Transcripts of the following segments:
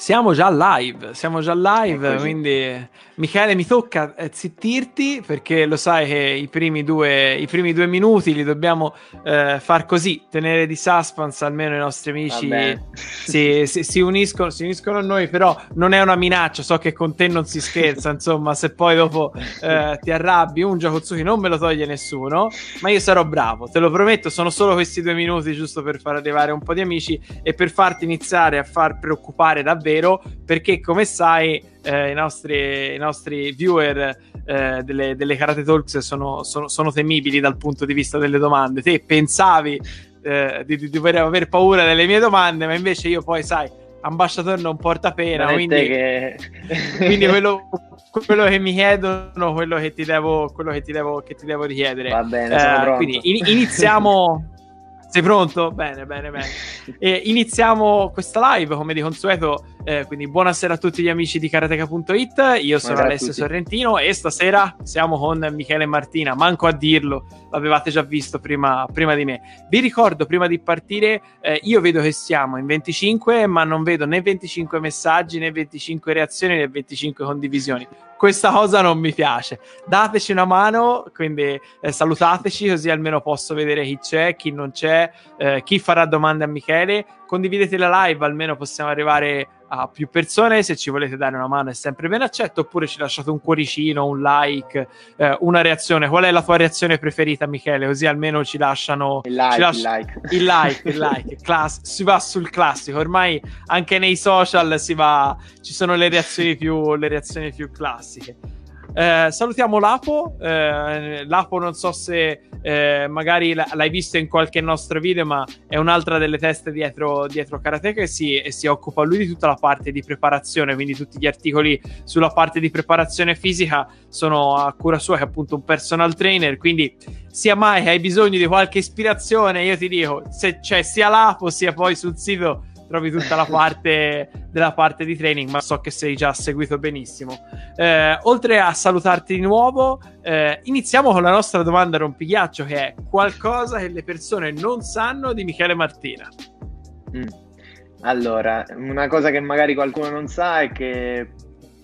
Siamo già live, siamo già live, Eccoci. quindi Michele mi tocca eh, zittirti perché lo sai che i primi due, i primi due minuti li dobbiamo eh, far così, tenere di suspense almeno i nostri amici si, si, si, uniscono, si, uniscono, a noi, però non è una minaccia, so che con te non si scherza, insomma se poi dopo eh, ti arrabbi un Jakotsuki non me lo toglie nessuno, ma io sarò bravo, te lo prometto, sono solo questi due minuti giusto per far arrivare un po' di amici e per farti iniziare a far preoccupare davvero davvero perché come sai eh, i, nostri, i, nostri, viewer eh, delle, delle Karate Talks sono, sono, sono, temibili dal punto di vista delle domande. Te pensavi eh, di, di, dover aver paura delle mie domande ma invece io poi sai ambasciatore non porta pena quindi, che... quindi quello, quello, che mi chiedono quello che ti devo, quello che ti devo, che ti devo richiedere. Va bene eh, quindi in, iniziamo Sei pronto? Bene, bene, bene. E iniziamo questa live come di consueto. Eh, quindi buonasera a tutti gli amici di karateka.it. Io sono Alessio Sorrentino e stasera siamo con Michele e Martina. Manco a dirlo, l'avevate già visto prima, prima di me. Vi ricordo prima di partire, eh, io vedo che siamo in 25, ma non vedo né 25 messaggi, né 25 reazioni, né 25 condivisioni questa cosa non mi piace. Dateci una mano, quindi eh, salutateci così almeno posso vedere chi c'è, chi non c'è, eh, chi farà domande a Michele. Condividete la live, almeno possiamo arrivare a più persone. Se ci volete dare una mano è sempre ben accetto. Oppure ci lasciate un cuoricino, un like, eh, una reazione. Qual è la tua reazione preferita, Michele? Così almeno ci lasciano il like. Ci lascia... il like, il like. Il like. Class... si va sul classico. Ormai anche nei social si va... ci sono le reazioni più, le reazioni più classiche. Eh, salutiamo Lapo. Eh, Lapo, non so se eh, magari l'hai visto in qualche nostro video, ma è un'altra delle teste dietro, dietro Karateka e si, e si occupa lui di tutta la parte di preparazione. Quindi tutti gli articoli sulla parte di preparazione fisica sono a cura sua, che è appunto un personal trainer. Quindi, sia mai che hai bisogno di qualche ispirazione, io ti dico, se c'è sia Lapo sia poi sul sito trovi tutta la parte della parte di training, ma so che sei già seguito benissimo. Eh, oltre a salutarti di nuovo, eh, iniziamo con la nostra domanda rompighiaccio, che è qualcosa che le persone non sanno di Michele Martina. Mm. Allora, una cosa che magari qualcuno non sa è che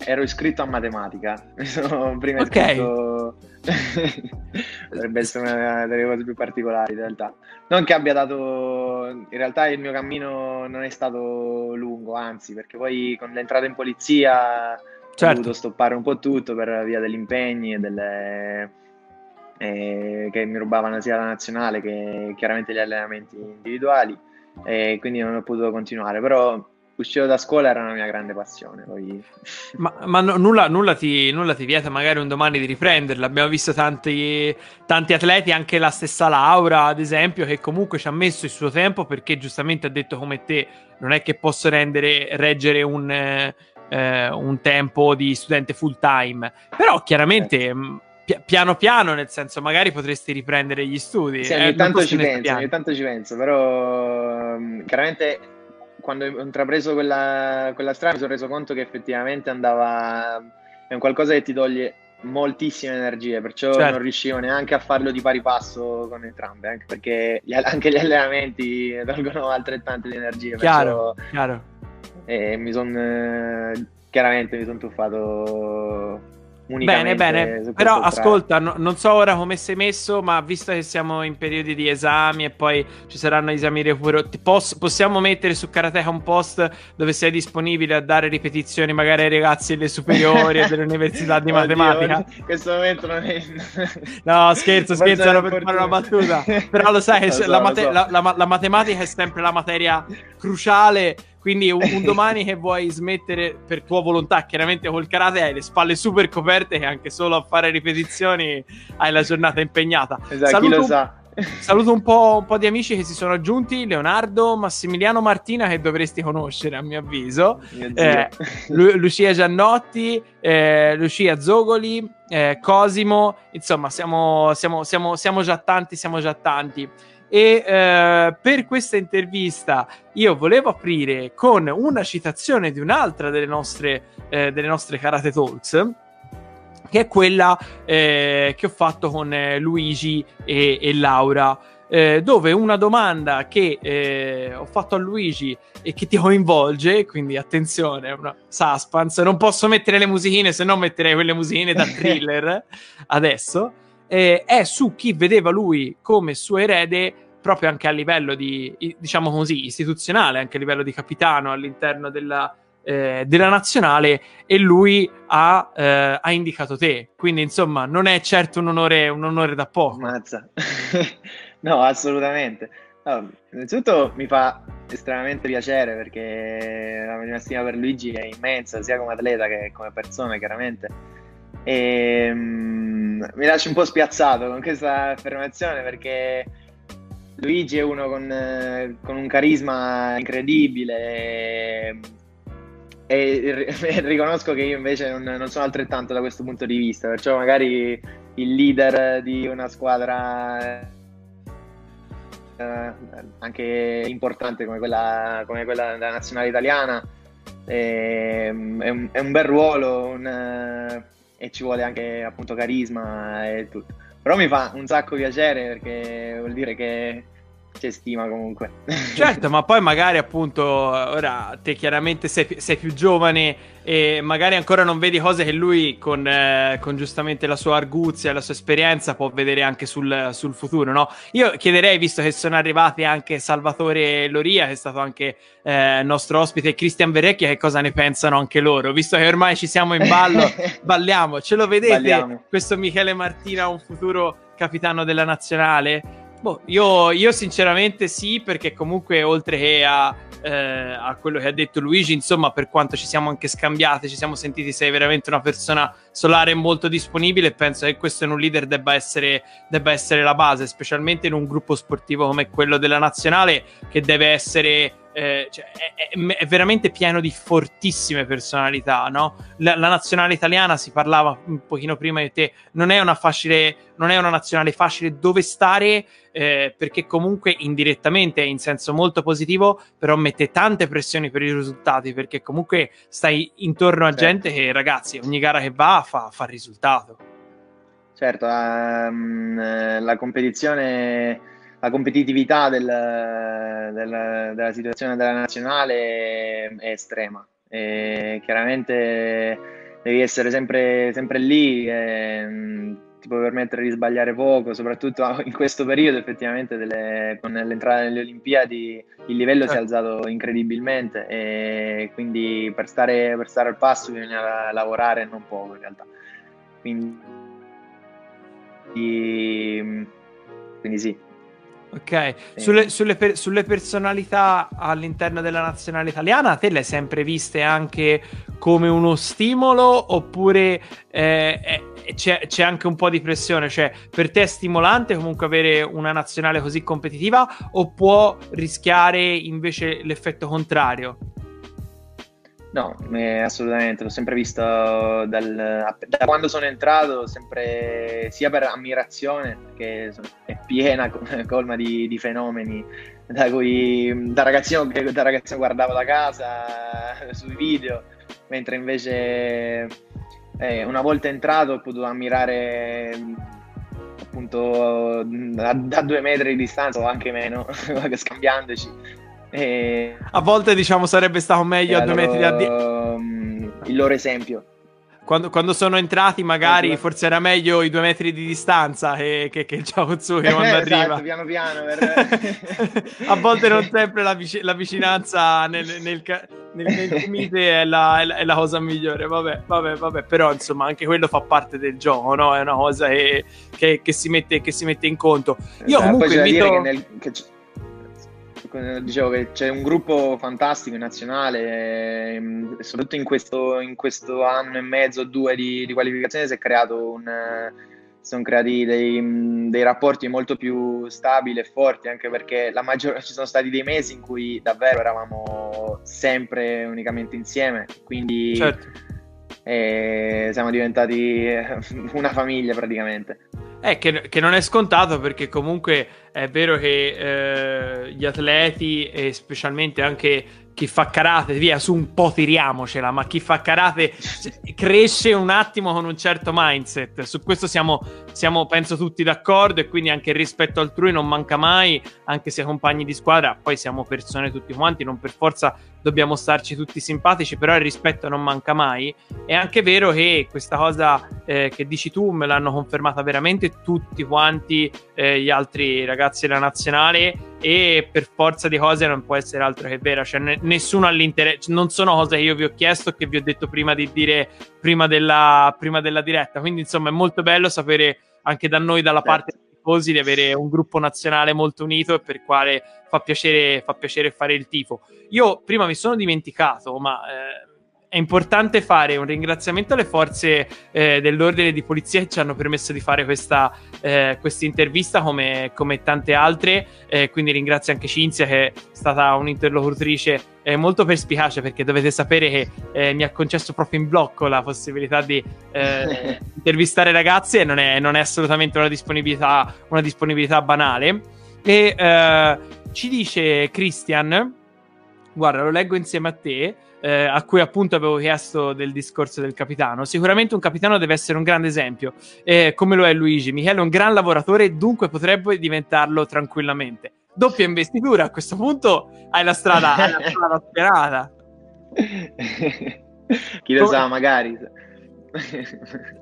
ero iscritto a matematica. Mi sono prima okay. iscritto. Dovrebbe essere una delle cose più particolari in realtà. Non che abbia dato. In realtà il mio cammino non è stato lungo, anzi, perché poi con l'entrata in polizia certo. ho dovuto stoppare un po' tutto per via degli impegni e delle. Eh, che mi rubavano sia la nazionale che chiaramente gli allenamenti individuali e quindi non ho potuto continuare però uscire da scuola era una mia grande passione. Poi... Ma, ma no, nulla, nulla, ti, nulla, ti, vieta magari un domani di riprenderla. Abbiamo visto tanti, tanti, atleti, anche la stessa Laura, ad esempio, che comunque ci ha messo il suo tempo perché giustamente ha detto come te, non è che posso rendere, reggere un, eh, un tempo di studente full time. Però chiaramente... Eh. Pi- piano piano, nel senso, magari potresti riprendere gli studi. Sì, ogni, eh, tanto ci penso, ogni tanto ci penso, però chiaramente quando ho intrapreso quella, quella strada mi sono reso conto che effettivamente andava, è un qualcosa che ti toglie moltissime energie, perciò certo. non riuscivo neanche a farlo di pari passo con entrambe, anche perché gli, anche gli allenamenti tolgono altrettante di energie. Chiaro, perciò, chiaro. E mi sono, chiaramente mi sono tuffato Bene, bene, però ascolta, no, non so ora come sei messo, ma visto che siamo in periodi di esami e poi ci saranno esami recupero, poss- possiamo mettere su Karateka un post dove sei disponibile a dare ripetizioni magari ai ragazzi delle superiori e dell'università di matematica? In questo momento non è... no, scherzo, scherzo, era per fare una battuta. Però lo sai, lo so, la, mate- so. la, la, la matematica è sempre la materia cruciale quindi un, un, domani che vuoi smettere per tua volontà, chiaramente col karate hai le spalle super coperte e anche solo a fare ripetizioni hai la giornata impegnata. Esatto, Saluto chi lo sa. Saluto un po', un po', di amici che si sono aggiunti: Leonardo, Massimiliano Martina, che dovresti conoscere a mio avviso, mio eh, Lu- Lucia Giannotti, eh, Lucia Zogoli, eh, Cosimo. Insomma, siamo, siamo, siamo, siamo già tanti, siamo già tanti. E eh, per questa intervista io volevo aprire con una citazione di un'altra delle nostre, eh, delle nostre Karate Talks, che è quella eh, che ho fatto con eh, Luigi e, e Laura. eh, dove una domanda che eh, ho fatto a Luigi e che ti coinvolge, quindi attenzione, una suspense, non posso mettere le musichine, se no metterei quelle musichine da thriller adesso, eh, è su chi vedeva lui come suo erede proprio anche a livello di, diciamo così, istituzionale, anche a livello di capitano all'interno della, eh, della nazionale e lui ha, eh, ha, indicato te. Quindi, insomma, non è certo un onore, un onore da poco. Mazza. no, assolutamente. No, innanzitutto mi fa estremamente piacere perché la mia stima per Luigi è immensa, sia come atleta che come persona, chiaramente. E um, mi lascio un po' spiazzato con questa affermazione perché Luigi è uno con, eh, con un carisma incredibile. E, e, riconosco che io invece non, non, sono altrettanto da questo punto di vista, perciò magari il leader di una squadra eh, anche importante come quella, come quella della nazionale italiana è, ehm, è, un, è un, bel ruolo un, eh, e ci vuole anche appunto carisma e tutto però mi fa un sacco piacere perché vuol dire che c'è stima comunque. Certo, ma poi magari appunto, ora te chiaramente sei, sei, più giovane e magari ancora non vedi cose che lui con, eh, con giustamente la sua arguzia e la sua esperienza può vedere anche sul, sul, futuro, no? Io chiederei, visto che sono arrivati anche Salvatore Loria, che è stato anche eh, nostro ospite, e Cristian Verrecchia, che cosa ne pensano anche loro? Visto che ormai ci siamo in ballo, balliamo. Ce lo vedete balliamo. questo Michele Martina, un futuro capitano della nazionale? Boh, io, io, sinceramente sì, perché comunque oltre che a, eh, a, quello che ha detto Luigi, insomma, per quanto ci siamo anche scambiati, ci siamo sentiti, sei veramente una persona solare molto disponibile e penso che questo in un leader debba essere, debba essere la base, specialmente in un gruppo sportivo come quello della nazionale, che deve essere eh, cioè, è, è, è, veramente pieno di fortissime personalità, no? La, la, nazionale italiana, si parlava un pochino prima di te, non è una facile, non è una nazionale facile dove stare, eh, perché comunque indirettamente, in senso molto positivo, però mette tante pressioni per i risultati, perché comunque stai intorno a certo. gente che, ragazzi, ogni gara che va fa, fa risultato. Certo, um, la competizione la competitività del, del, della situazione della nazionale è estrema. E chiaramente devi essere sempre, sempre lì, e, ti puoi permettere di sbagliare poco, soprattutto in questo periodo effettivamente delle, con l'entrata nelle Olimpiadi il livello si è certo. alzato incredibilmente e quindi per stare, per stare al passo bisogna lavorare non poco in realtà. Quindi, quindi sì, Ok, sulle, sulle, per, sulle, personalità all'interno della nazionale italiana, te le hai sempre viste anche come uno stimolo oppure eh, eh, c'è, c'è, anche un po' di pressione? Cioè, per te è stimolante comunque avere una nazionale così competitiva o può rischiare invece l'effetto contrario? No, eh, assolutamente, l'ho sempre visto dal, da quando sono entrato, sempre sia per ammirazione, perché è piena, colma di, di fenomeni, da cui da ragazzino, da ragazzino guardavo da casa, sui video, mentre invece eh, una volta entrato ho potuto ammirare appunto da, da due metri di distanza o anche meno, scambiandoci e... A volte diciamo sarebbe stato meglio a due metri da di... Um, il loro esempio. Quando, quando, sono entrati, magari esatto. forse era meglio i due metri di distanza che, che, che il Chaozuki quando esatto, arriva. piano piano. Per... a volte non sempre la, vic- la vicinanza nel, nel, nel, nel comite è la, è, la, è la, cosa migliore. Vabbè, vabbè, vabbè. Però insomma, anche quello fa parte del gioco, no? È una cosa che, che si, mette, si, mette, in conto. Io eh, comunque invito... Che nel, che dicevo che c'è un gruppo fantastico nazionale, ehm, soprattutto in questo, in questo anno e mezzo, due di, di qualificazione si è creato un sono creati dei, dei, rapporti molto più stabili e forti, anche perché maggior, ci sono stati dei mesi in cui davvero eravamo sempre unicamente insieme, quindi certo. eh, siamo diventati una famiglia praticamente. Eh, che, che, non è scontato perché comunque è vero che eh, gli atleti e specialmente anche chi fa karate, via su un po' tiriamocela, ma chi fa karate cresce un attimo con un certo mindset. Su questo siamo, siamo, penso, tutti d'accordo e quindi anche il rispetto altrui non manca mai, anche se compagni di squadra, poi siamo persone tutti quanti, non per forza dobbiamo starci tutti simpatici, però il rispetto non manca mai. È anche vero che questa cosa eh, che dici tu me l'hanno confermata veramente tutti quanti eh, gli altri ragazzi della nazionale e per forza di cose non può essere altro che vera, cioè n- nessuno all'interesse, non sono cose che io vi ho chiesto che vi ho detto prima di dire prima della, prima della diretta, quindi insomma è molto bello sapere anche da noi, dalla certo. parte dei tifosi, di avere un gruppo nazionale molto unito e per quale fa piacere, fa piacere fare il tifo. Io prima mi sono dimenticato, ma... Eh, è importante fare un ringraziamento alle forze eh, dell'ordine di polizia che ci hanno permesso di fare questa eh, intervista come, come, tante altre. Eh, quindi ringrazio anche Cinzia che è stata un'interlocutrice eh, molto perspicace perché dovete sapere che eh, mi ha concesso proprio in blocco la possibilità di eh, intervistare ragazzi e non è, non è assolutamente una disponibilità, una disponibilità banale. E ci dice Christian, guarda, lo leggo insieme a te eh, a cui appunto avevo chiesto del discorso del capitano. Sicuramente un capitano deve essere un grande esempio, eh, come lo è Luigi. Michele è un gran lavoratore dunque potrebbe diventarlo tranquillamente. Doppia investitura, a questo punto hai la strada, hai la strada sperata. Chi lo come... sa, magari.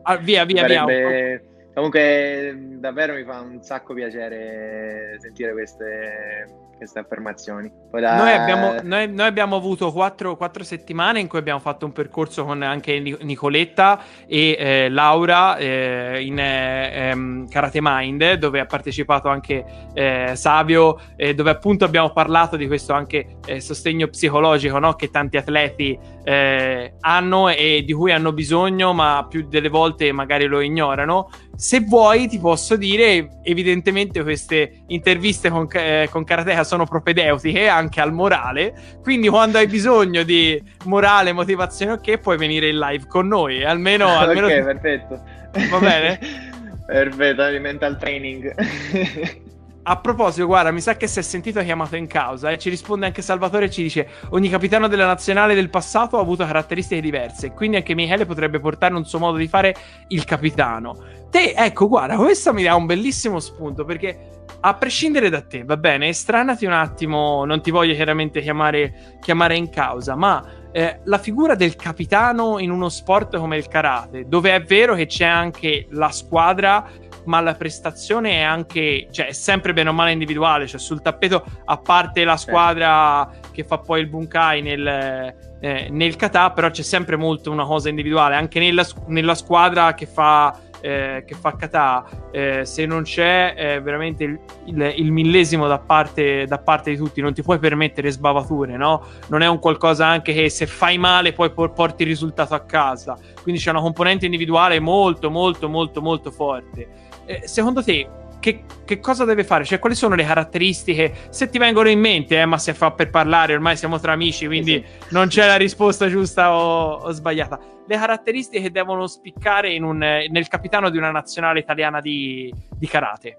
ah, via, via, Farebbe... via. Comunque, davvero mi fa un sacco piacere sentire queste, queste affermazioni. La... Noi, abbiamo, noi, noi, abbiamo, avuto quattro, quattro, settimane in cui abbiamo fatto un percorso con anche Nicoletta e eh, Laura eh, in eh, ehm, Karate Mind, dove ha partecipato anche eh, Savio, dove appunto abbiamo parlato di questo anche eh, sostegno psicologico no? che tanti atleti eh, hanno e di cui hanno bisogno, ma più delle volte magari lo ignorano. Se vuoi, ti posso dire, evidentemente queste interviste con, eh, con Karateka sono propedeutiche anche al morale. Quindi, quando hai bisogno di morale, motivazione, ok, puoi venire in live con noi. Almeno, almeno ok, ti... perfetto. Va bene? perfetto, mental training. A proposito, guarda, mi sa che si è sentito chiamato in causa e eh? ci risponde anche Salvatore e ci dice ogni capitano della nazionale del passato ha avuto caratteristiche diverse, quindi anche Michele potrebbe portare un suo modo di fare il capitano. Te, ecco, guarda, questo mi dà un bellissimo spunto perché a prescindere da te, va bene, estranati un attimo, non ti voglio chiaramente chiamare, chiamare in causa, ma eh, la figura del capitano in uno sport come il karate, dove è vero che c'è anche la squadra ma la prestazione è anche, cioè è sempre bene o male individuale, cioè sul tappeto, a parte la squadra che fa poi il bunkai nel, eh, nel kata, però c'è sempre molto una cosa individuale, anche nella, nella squadra che fa eh, che fa kata, eh, se non c'è eh, veramente il, il, il millesimo da parte, da parte, di tutti, non ti puoi permettere sbavature, no? Non è un qualcosa anche che se fai male poi porti il risultato a casa. Quindi c'è una componente individuale molto, molto, molto, molto forte eh, secondo te che, che, cosa deve fare? Cioè, quali sono le caratteristiche? Se ti vengono in mente, eh, ma se fa per parlare, ormai siamo tra amici, quindi sì. non c'è la risposta giusta o, o, sbagliata. Le caratteristiche che devono spiccare un, nel capitano di una nazionale italiana di, di karate.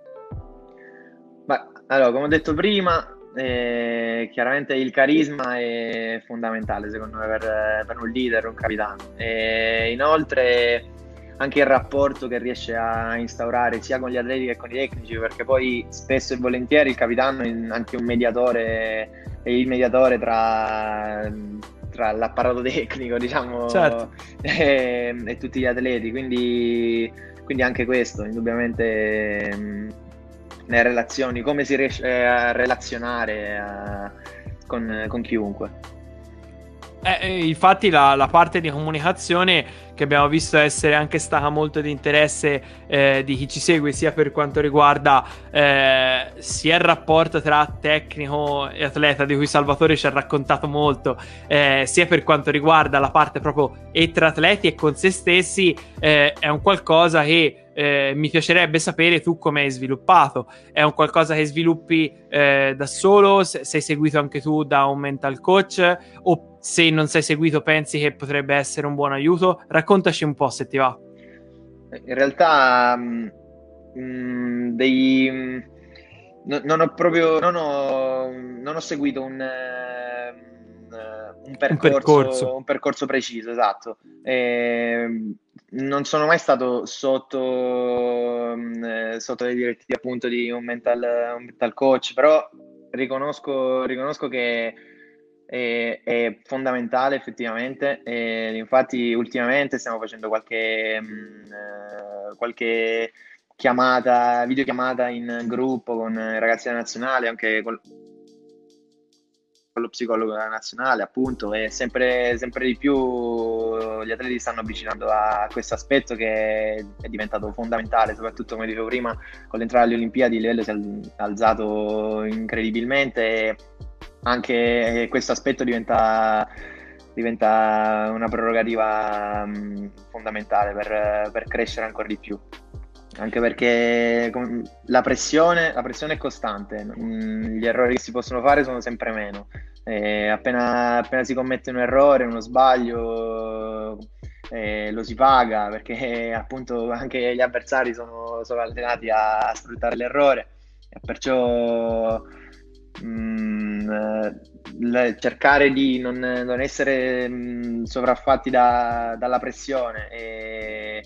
Beh, allora, come ho detto prima, eh, chiaramente il carisma è fondamentale secondo me per, per un leader, un capitano. E inoltre anche il rapporto che riesce a instaurare sia con gli atleti che con i tecnici, perché poi spesso e volentieri il capitano è anche un mediatore, è il mediatore tra, tra l'apparato tecnico, diciamo, certo. e, e, tutti gli atleti, quindi, quindi anche questo, indubbiamente, mh, nelle relazioni, come si riesce a relazionare a, con, con chiunque. Eh, eh, infatti la, la, parte di comunicazione che abbiamo visto essere anche stata molto di interesse eh, di chi ci segue sia per quanto riguarda eh, sia il rapporto tra tecnico e atleta di cui Salvatore ci ha raccontato molto eh, sia per quanto riguarda la parte proprio e tra atleti e con se stessi eh, è un qualcosa che eh, mi piacerebbe sapere tu come hai sviluppato. È un qualcosa che sviluppi eh, da solo? Se, sei seguito anche tu da un mental coach? O se non sei seguito pensi che potrebbe essere un buon aiuto? Raccontaci un po' se ti va. In realtà, mh, mm, mm, dei, mm, non ho proprio non ho, non ho seguito un, uh, un percorso, un percorso. Un percorso preciso, esatto. E, non sono mai stato sotto, eh, sotto le direttive appunto di un mental, un mental coach, però riconosco, riconosco che è, è, fondamentale effettivamente. E infatti, ultimamente stiamo facendo qualche, mh, mm, eh, qualche chiamata, videochiamata in gruppo con i ragazzi della nazionale, anche con, lo psicologo della nazionale, appunto, e sempre, sempre di più gli atleti stanno avvicinando a questo aspetto che è diventato fondamentale, soprattutto come dicevo prima, con l'entrata alle Olimpiadi il livello si è alzato incredibilmente anche questo aspetto diventa diventa una prerogativa mh, fondamentale per, per, crescere ancora di più anche perché la pressione, la pressione è costante, gli errori che si possono fare sono sempre meno. Appena, appena, si commette un errore, uno sbaglio, eh, lo si paga perché appunto anche gli avversari sono, sono allenati a, a, sfruttare l'errore e perciò mh, cercare di non, non essere mh, sovraffatti da, dalla pressione e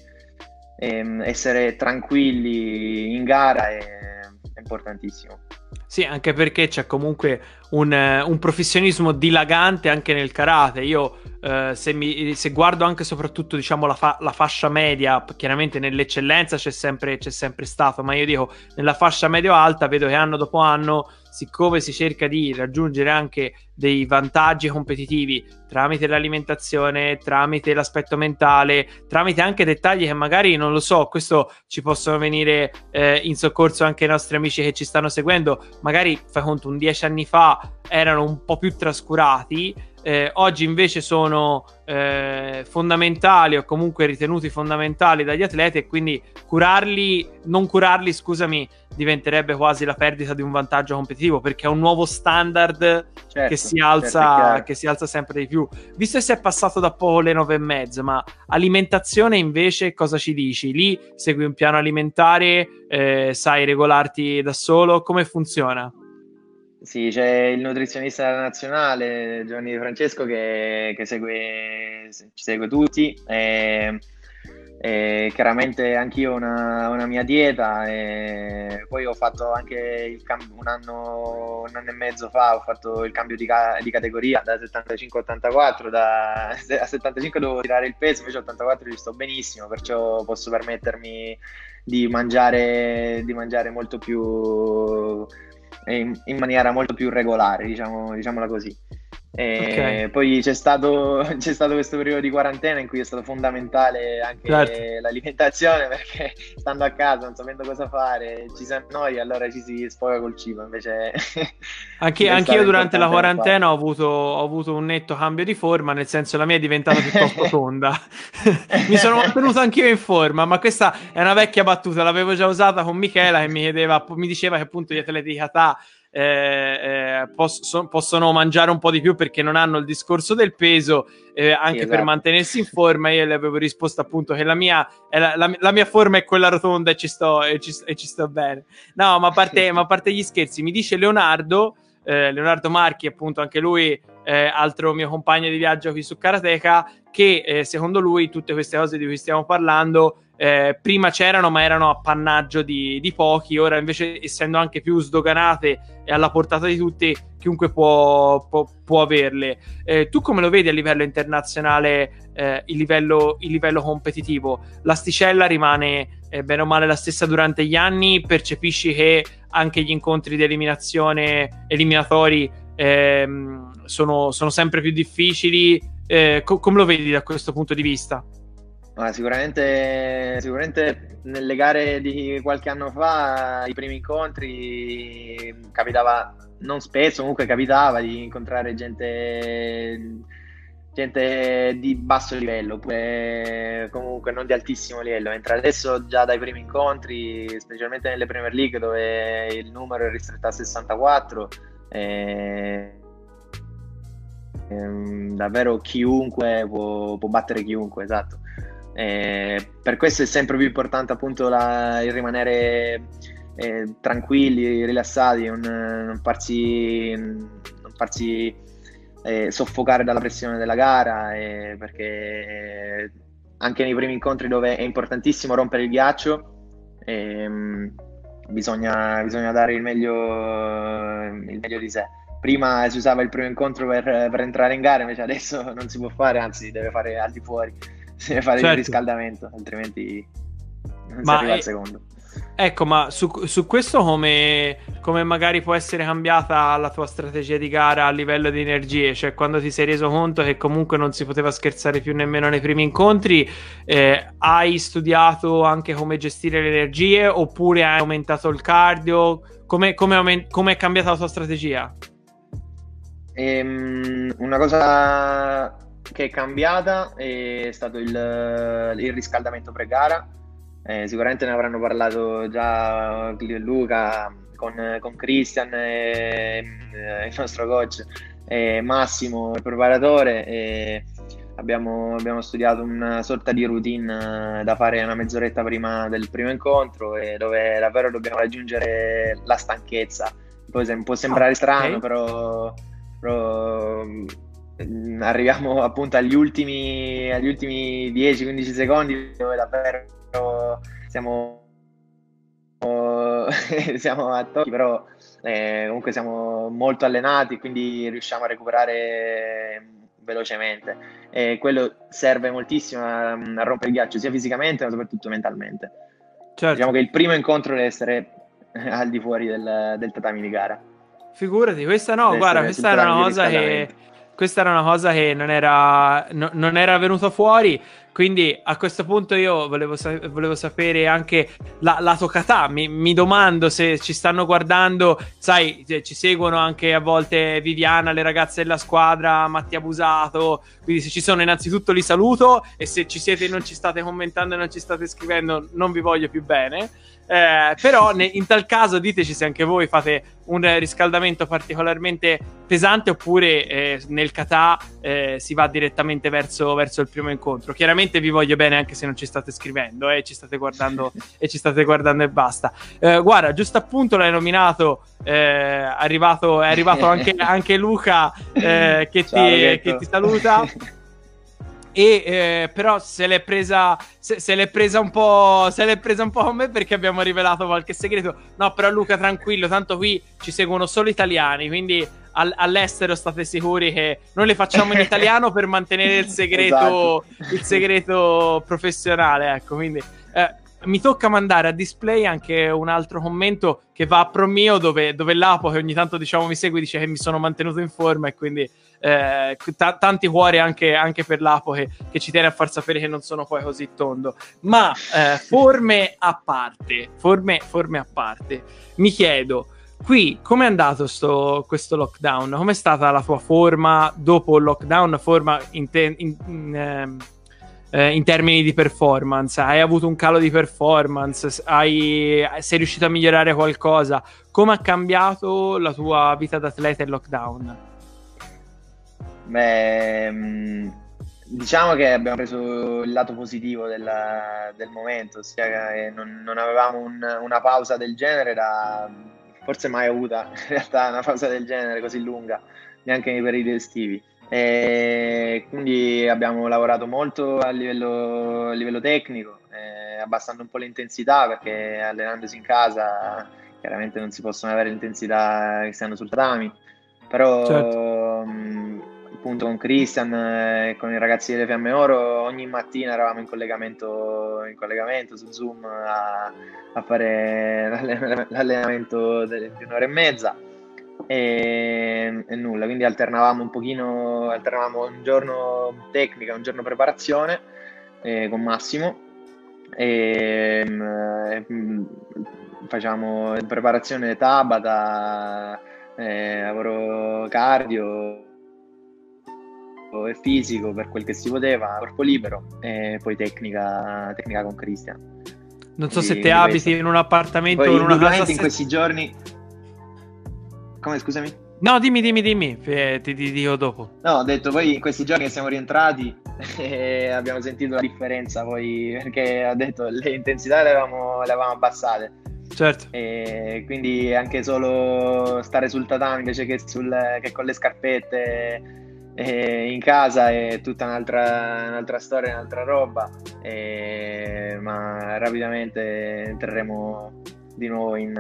ehm, essere tranquilli in gara è, è importantissimo. Sì, anche perché c'è comunque un, un, professionismo dilagante anche nel karate. Io eh, se, mi, se, guardo anche soprattutto diciamo, la, fa, la, fascia media, chiaramente nell'eccellenza c'è sempre, c'è sempre stato, ma io dico nella fascia medio-alta vedo che anno dopo anno siccome si cerca di raggiungere anche dei vantaggi competitivi tramite l'alimentazione, tramite l'aspetto mentale, tramite anche dettagli che magari non lo so, questo ci possono venire eh, in soccorso anche i nostri amici che ci stanno seguendo, magari fai conto un dieci anni fa erano un po' più trascurati eh, oggi invece sono eh, fondamentali o comunque ritenuti fondamentali dagli atleti e quindi curarli, non curarli, scusami, diventerebbe quasi la perdita di un vantaggio competitivo perché è un nuovo standard certo, che, si alza, certo, che si alza sempre di più. Visto che si è passato da poco le nove e mezza, ma alimentazione invece cosa ci dici? Lì segui un piano alimentare, eh, sai regolarti da solo, come funziona? Sì, c'è il nutrizionista della nazionale, Giovanni Di Francesco, che, che segue, ci segue tutti. E, e chiaramente anch'io ho una, una, mia dieta e poi ho fatto anche cambio, un, anno, un anno e mezzo fa ho fatto il cambio di, ca- di categoria da 75 a 84 da, a 75 dovevo tirare il peso invece a 84 ci sto benissimo perciò posso permettermi di mangiare, di mangiare molto più in, in maniera molto più regolare, diciamo, diciamola così. Okay. Poi c'è stato, c'è stato, questo periodo di quarantena in cui è stato fondamentale anche certo. l'alimentazione perché stando a casa non sapendo cosa fare ci si annoia allora ci si sfoga col cibo invece anche, anch'io durante la quarantena ho avuto, ho avuto, un netto cambio di forma nel senso la mia è diventata piuttosto tonda mi sono mantenuto anch'io in forma ma questa è una vecchia battuta l'avevo già usata con Michela che mi, chiedeva, mi diceva che appunto gli atleti di Kata eh, eh, posso, possono mangiare un po' di più perché non hanno il discorso del peso, eh, anche esatto. per mantenersi in forma. Io le avevo risposto appunto che la mia, la, la, la mia forma è quella rotonda e ci sto, e ci, e ci sto bene. No, ma a parte, ma a parte gli scherzi, mi dice Leonardo. Eh, Leonardo Marchi, appunto, anche lui, eh, altro mio compagno di viaggio qui su Karateka, che eh, secondo lui tutte queste cose di cui stiamo parlando eh, prima c'erano ma erano appannaggio di, di, pochi, ora invece essendo anche più sdoganate e alla portata di tutti, chiunque può, può, può averle. Eh, tu come lo vedi a livello internazionale eh, il, livello, il, livello, competitivo? L'asticella rimane eh, bene o male la stessa durante gli anni? Percepisci che anche gli incontri di eliminazione, eliminatori ehm, sono, sono, sempre più difficili? Eh, co- come lo vedi da questo punto di vista? Ma sicuramente, sicuramente nelle gare di qualche anno fa, i primi incontri, capitava non spesso, comunque capitava di incontrare gente, gente di basso livello, oppure comunque non di altissimo livello, mentre adesso già dai primi incontri, specialmente nelle Premier League dove il numero è ristretto a 64, eh, ehm, davvero chiunque può, può battere chiunque, esatto. Eh, per questo è sempre più importante appunto la, il rimanere eh, tranquilli, rilassati, non, non, farsi, non farsi eh, soffocare dalla pressione della gara, eh, perché anche nei primi incontri dove è importantissimo rompere il ghiaccio, ehm, bisogna, bisogna, dare il meglio, il meglio, di sé. Prima si usava il primo incontro per, per, entrare in gara, invece adesso non si può fare, anzi si deve fare al di fuori, deve fare certo. il riscaldamento, altrimenti non Ma si arriva è... al secondo. Ecco, ma su, su questo come, come, magari può essere cambiata la tua strategia di gara a livello di energie? Cioè, quando ti sei reso conto che comunque non si poteva scherzare più nemmeno nei primi incontri, eh, hai studiato anche come gestire le energie oppure hai aumentato il cardio? Come, come, aument- come è cambiata la tua strategia? Ehm, una cosa che è cambiata è stato il, il riscaldamento pre-gara eh, sicuramente ne avranno parlato già Luca con, con Christian, e, e il nostro coach, e Massimo, il preparatore. E abbiamo, abbiamo, studiato una sorta di routine da fare una mezz'oretta prima del primo incontro e dove davvero dobbiamo raggiungere la stanchezza. Poi può sembrare strano, okay. però, però arriviamo appunto agli ultimi, agli ultimi 10-15 secondi dove davvero siamo, siamo a tocchi, però eh, comunque siamo molto allenati, quindi riusciamo a recuperare velocemente e quello serve moltissimo a, a rompere il ghiaccio sia fisicamente ma soprattutto mentalmente. Certo. Diciamo che il primo incontro deve essere al di fuori del, del tatami di gara. Figurati, questa no, deve guarda, questa era una cosa che questa era una cosa che non era, no, non era venuta fuori. Quindi a questo punto io volevo, sa- volevo sapere anche la, la toccata. Mi, mi, domando se ci stanno guardando, sai, ci seguono anche a volte Viviana, le ragazze della squadra, Mattia Busato. Quindi se ci sono innanzitutto li saluto e se ci siete e non ci state commentando e non ci state scrivendo non vi voglio più bene. Eh, però ne, in tal caso diteci se anche voi fate un riscaldamento particolarmente pesante oppure eh, nel kata eh, si va direttamente verso, verso, il primo incontro. Chiaramente vi voglio bene anche se non ci state scrivendo e eh, ci state guardando e ci state guardando e basta. Eh, guarda, giusto appunto l'hai nominato, eh, è arrivato, è arrivato anche, anche Luca che ti, che ti saluta. E eh, però se l'è presa se, se, l'è presa un po' se l'è presa un po' con me perché abbiamo rivelato qualche segreto. No, però Luca tranquillo, tanto qui ci seguono solo italiani, quindi all- all'estero state sicuri che noi le facciamo in italiano per mantenere il segreto esatto. il segreto professionale, ecco, quindi eh, mi tocca mandare a display anche un altro commento che va a pro mio dove, dove Lapo che ogni tanto diciamo mi segue dice che mi sono mantenuto in forma e quindi eh, t- tanti cuori anche, anche per l'Apo che, che, ci tiene a far sapere che non sono poi così tondo. Ma eh, forme a parte, forme, forme a parte, mi chiedo. Qui, com'è andato sto, questo lockdown? Com'è stata la tua forma dopo il lockdown? Forma in, te- in, in, ehm, eh, in, termini di performance? Hai avuto un calo di performance? Hai, sei riuscito a migliorare qualcosa? Come ha cambiato la tua vita d'atleta il lockdown? Beh, mm, diciamo che abbiamo preso il lato positivo della, del momento, ossia che non, non avevamo un, una pausa del genere da forse mai avuta in realtà una pausa del genere così lunga, neanche nei periodi estivi. E quindi abbiamo lavorato molto a livello, a livello tecnico, eh, abbassando un po' l'intensità perché allenandosi in casa chiaramente non si possono avere l'intensità che si hanno sul tatami, però certo. mh, appunto con Christian e con i ragazzi delle Fiamme Oro ogni mattina eravamo in collegamento, in collegamento su Zoom a, a fare l'allenamento di un'ora e mezza e, e, nulla, quindi alternavamo un pochino, alternavamo un giorno tecnica, un giorno preparazione eh, con Massimo e, e facciamo preparazione Tabata, eh, lavoro cardio e fisico per quel che si poteva, corpo libero e poi tecnica, tecnica con Cristian. Non so se te abiti questo. in un appartamento o in una casa. in questi giorni. Come scusami? No, dimmi, dimmi, dimmi, eh, ti, ti, dico dopo. No, ho detto poi in questi giorni che siamo rientrati e abbiamo sentito la differenza poi perché ha detto le intensità le avevamo, le avevamo abbassate. Certo. E quindi anche solo stare sul tatami invece che, sul, che con le scarpette E in casa è tutta un'altra, un'altra storia, un'altra roba, e, ma rapidamente entreremo di nuovo in,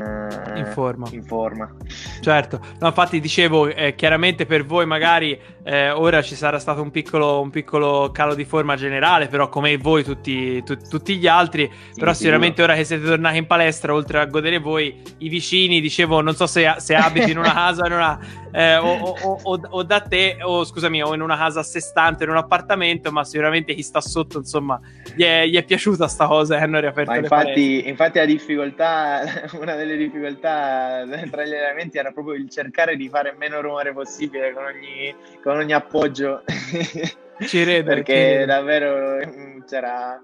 in, forma. in forma. Certo, no, infatti dicevo, eh, chiaramente per voi magari eh, ora ci sarà stato un piccolo, un piccolo, calo di forma generale, però come voi tutti, tu, tutti gli altri, sì, però sicuramente ora che siete tornati in palestra, oltre a godere voi, i vicini, dicevo, non so se, se abiti in una casa in una, eh, o, o, o, o, da te, o scusami, o in una casa a sé stante, in un appartamento, ma sicuramente chi sta sotto, insomma, gli è, gli è piaciuta sta cosa e hanno riaperto ma infatti, infatti la difficoltà, una delle difficoltà tra gli allenamenti era proprio il cercare di fare meno rumore possibile con ogni, con ogni appoggio. Ci credo. Perché davvero c'era,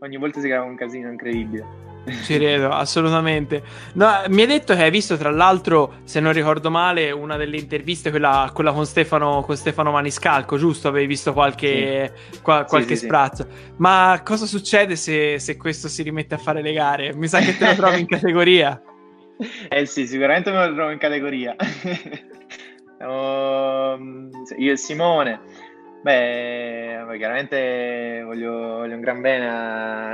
ogni volta si creava un casino incredibile. Ci credo, assolutamente. No, mi hai detto che hai visto, tra l'altro, se non ricordo male, una delle interviste, quella, quella con, Stefano, con, Stefano, Maniscalco, giusto? Avevi visto qualche, sì. qua, qualche sì, sprazzo. Sì, Ma cosa succede se, se, questo si rimette a fare le gare? Mi sa che te lo trovi in categoria. Eh sì, sicuramente me lo trovo in categoria. um, io e Simone. Beh, chiaramente voglio, voglio un gran bene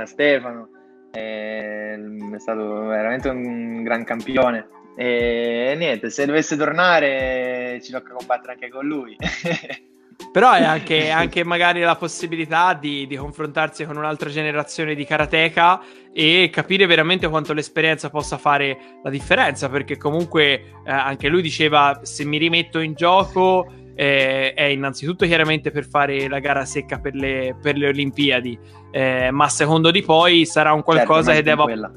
a Stefano è stato veramente un gran campione. E niente, se dovesse tornare ci tocca combattere anche con lui. Però è anche, anche magari la possibilità di, di, confrontarsi con un'altra generazione di karateka e capire veramente quanto l'esperienza possa fare la differenza. Perché comunque eh, anche lui diceva: se mi rimetto in gioco eh, è innanzitutto chiaramente per fare la gara secca per le, per le Olimpiadi, eh, ma secondo di poi sarà un qualcosa certo, che, devo,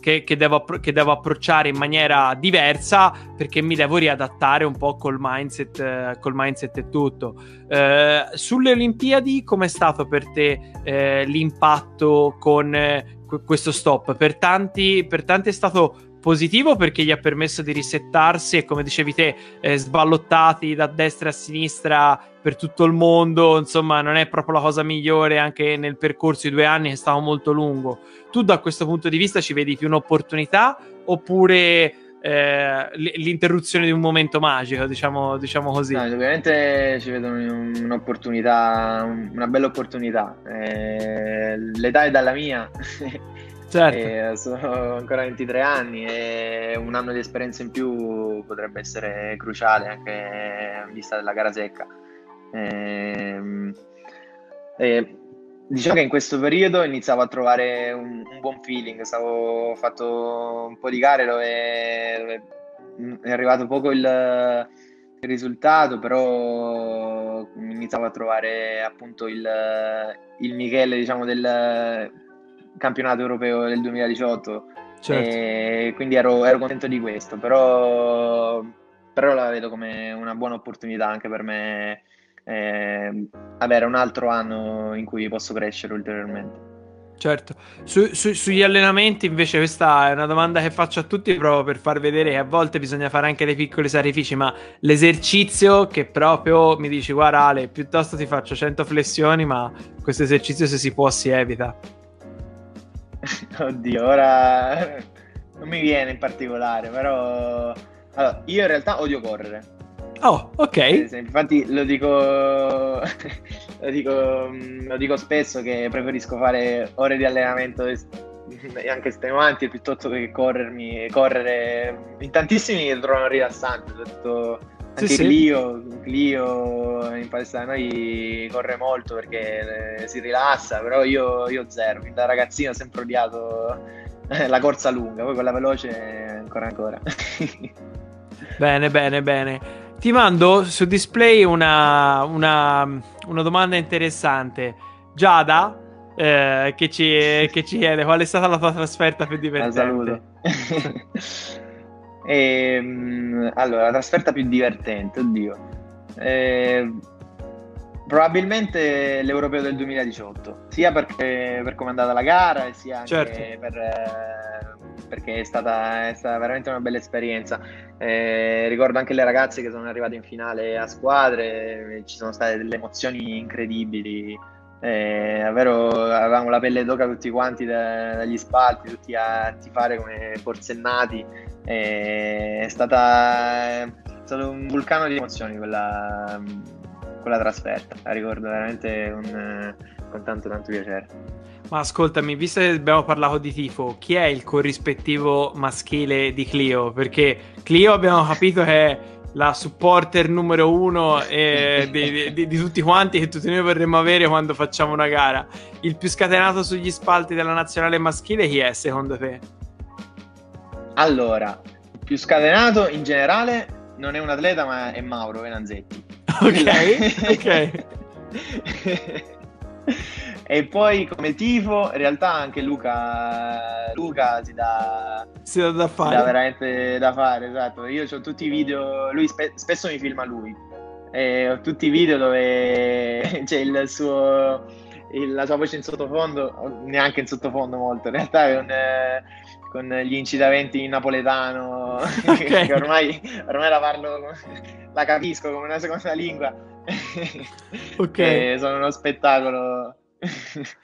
che, che, devo, che, devo, approcciare in maniera diversa perché mi devo riadattare un po' col mindset, eh, col mindset e tutto. Eh, sulle Olimpiadi, com'è stato per te eh, l'impatto con eh, questo stop? Per tanti, per tanti è stato positivo perché gli ha permesso di risettarsi e come dicevi te eh, sballottati da destra a sinistra per tutto il mondo. Insomma non è proprio la cosa migliore anche nel percorso di due anni è stato molto lungo. Tu da questo punto di vista ci vedi più un'opportunità oppure eh, l'interruzione di un momento magico diciamo, diciamo così? No, ovviamente ci vedo un'opportunità una bella opportunità. Eh, l'età è dalla mia Certo. sono ancora 23 anni e un anno di esperienza in più potrebbe essere cruciale anche in vista della gara secca. E, ehm, e, diciamo che in questo periodo iniziavo a trovare un, un buon feeling, stavo fatto un po' di gare dove, dove è arrivato poco il, il risultato, però iniziavo a trovare appunto il, il Michele diciamo del campionato europeo del 2018 certo. quindi ero, ero, contento di questo però, però, la vedo come una buona opportunità anche per me eh, avere un altro anno in cui posso crescere ulteriormente Certo, su, su, sugli allenamenti invece questa è una domanda che faccio a tutti proprio per far vedere che a volte bisogna fare anche dei piccoli sacrifici, ma l'esercizio che proprio mi dici guarda Ale, piuttosto ti faccio 100 flessioni, ma questo esercizio se si può si evita. Oddio, ora non mi viene in particolare, però allora, io in realtà odio correre. Oh, ok. Infatti lo dico, lo dico, lo dico spesso che preferisco fare ore di allenamento anche estenuanti piuttosto che corrermi, correre in tantissimi che trovano rilassanti, soprattutto anche sì, Clio, sì. Clio in palestra da noi corre molto perché eh, si rilassa, però io, io zero, fin da ragazzino ho sempre odiato eh, la corsa lunga, poi quella veloce ancora ancora. bene, bene, bene. Ti mando su display una, una, una domanda interessante. Giada, eh, che, ci, che, ci, chiede qual è stata la tua trasferta più divertente. La saluto. E, ehm, allora, la trasferta più divertente, oddio. Eh, probabilmente l'Europeo del 2018, sia perché, per come è andata la gara, sia anche certo. per, eh, perché è stata, è stata, veramente una bella esperienza. Eh, ricordo anche le ragazze che sono arrivate in finale a squadre, ci sono state delle emozioni incredibili. Eh, davvero avevamo la pelle d'oca tutti quanti da, dagli spalti, tutti a tifare come forsennati è, stata, è stato un vulcano di emozioni quella, quella trasferta, la ricordo veramente con, con tanto tanto piacere. Ma ascoltami, visto che abbiamo parlato di tifo, chi è il corrispettivo maschile di Clio? Perché Clio abbiamo capito che è la supporter numero uno eh, di, di, di, tutti quanti che tutti noi vorremmo avere quando facciamo una gara. Il più scatenato sugli spalti della nazionale maschile chi è secondo te? Allora, più scatenato in generale non è un atleta ma è Mauro Venanzetti. Ok, ok. e poi come tifo, in realtà anche Luca, Luca si dà, si dà da fare. Si dà veramente da fare, esatto. Io ho tutti i video, lui spe- spesso mi filma lui. E ho tutti i video dove c'è il suo, il, la sua voce in sottofondo, neanche in sottofondo molto, in realtà con, eh, con gli incidamenti in napoletano, okay. che ormai, ormai la parlo, la capisco come una seconda lingua. ok. sono uno spettacolo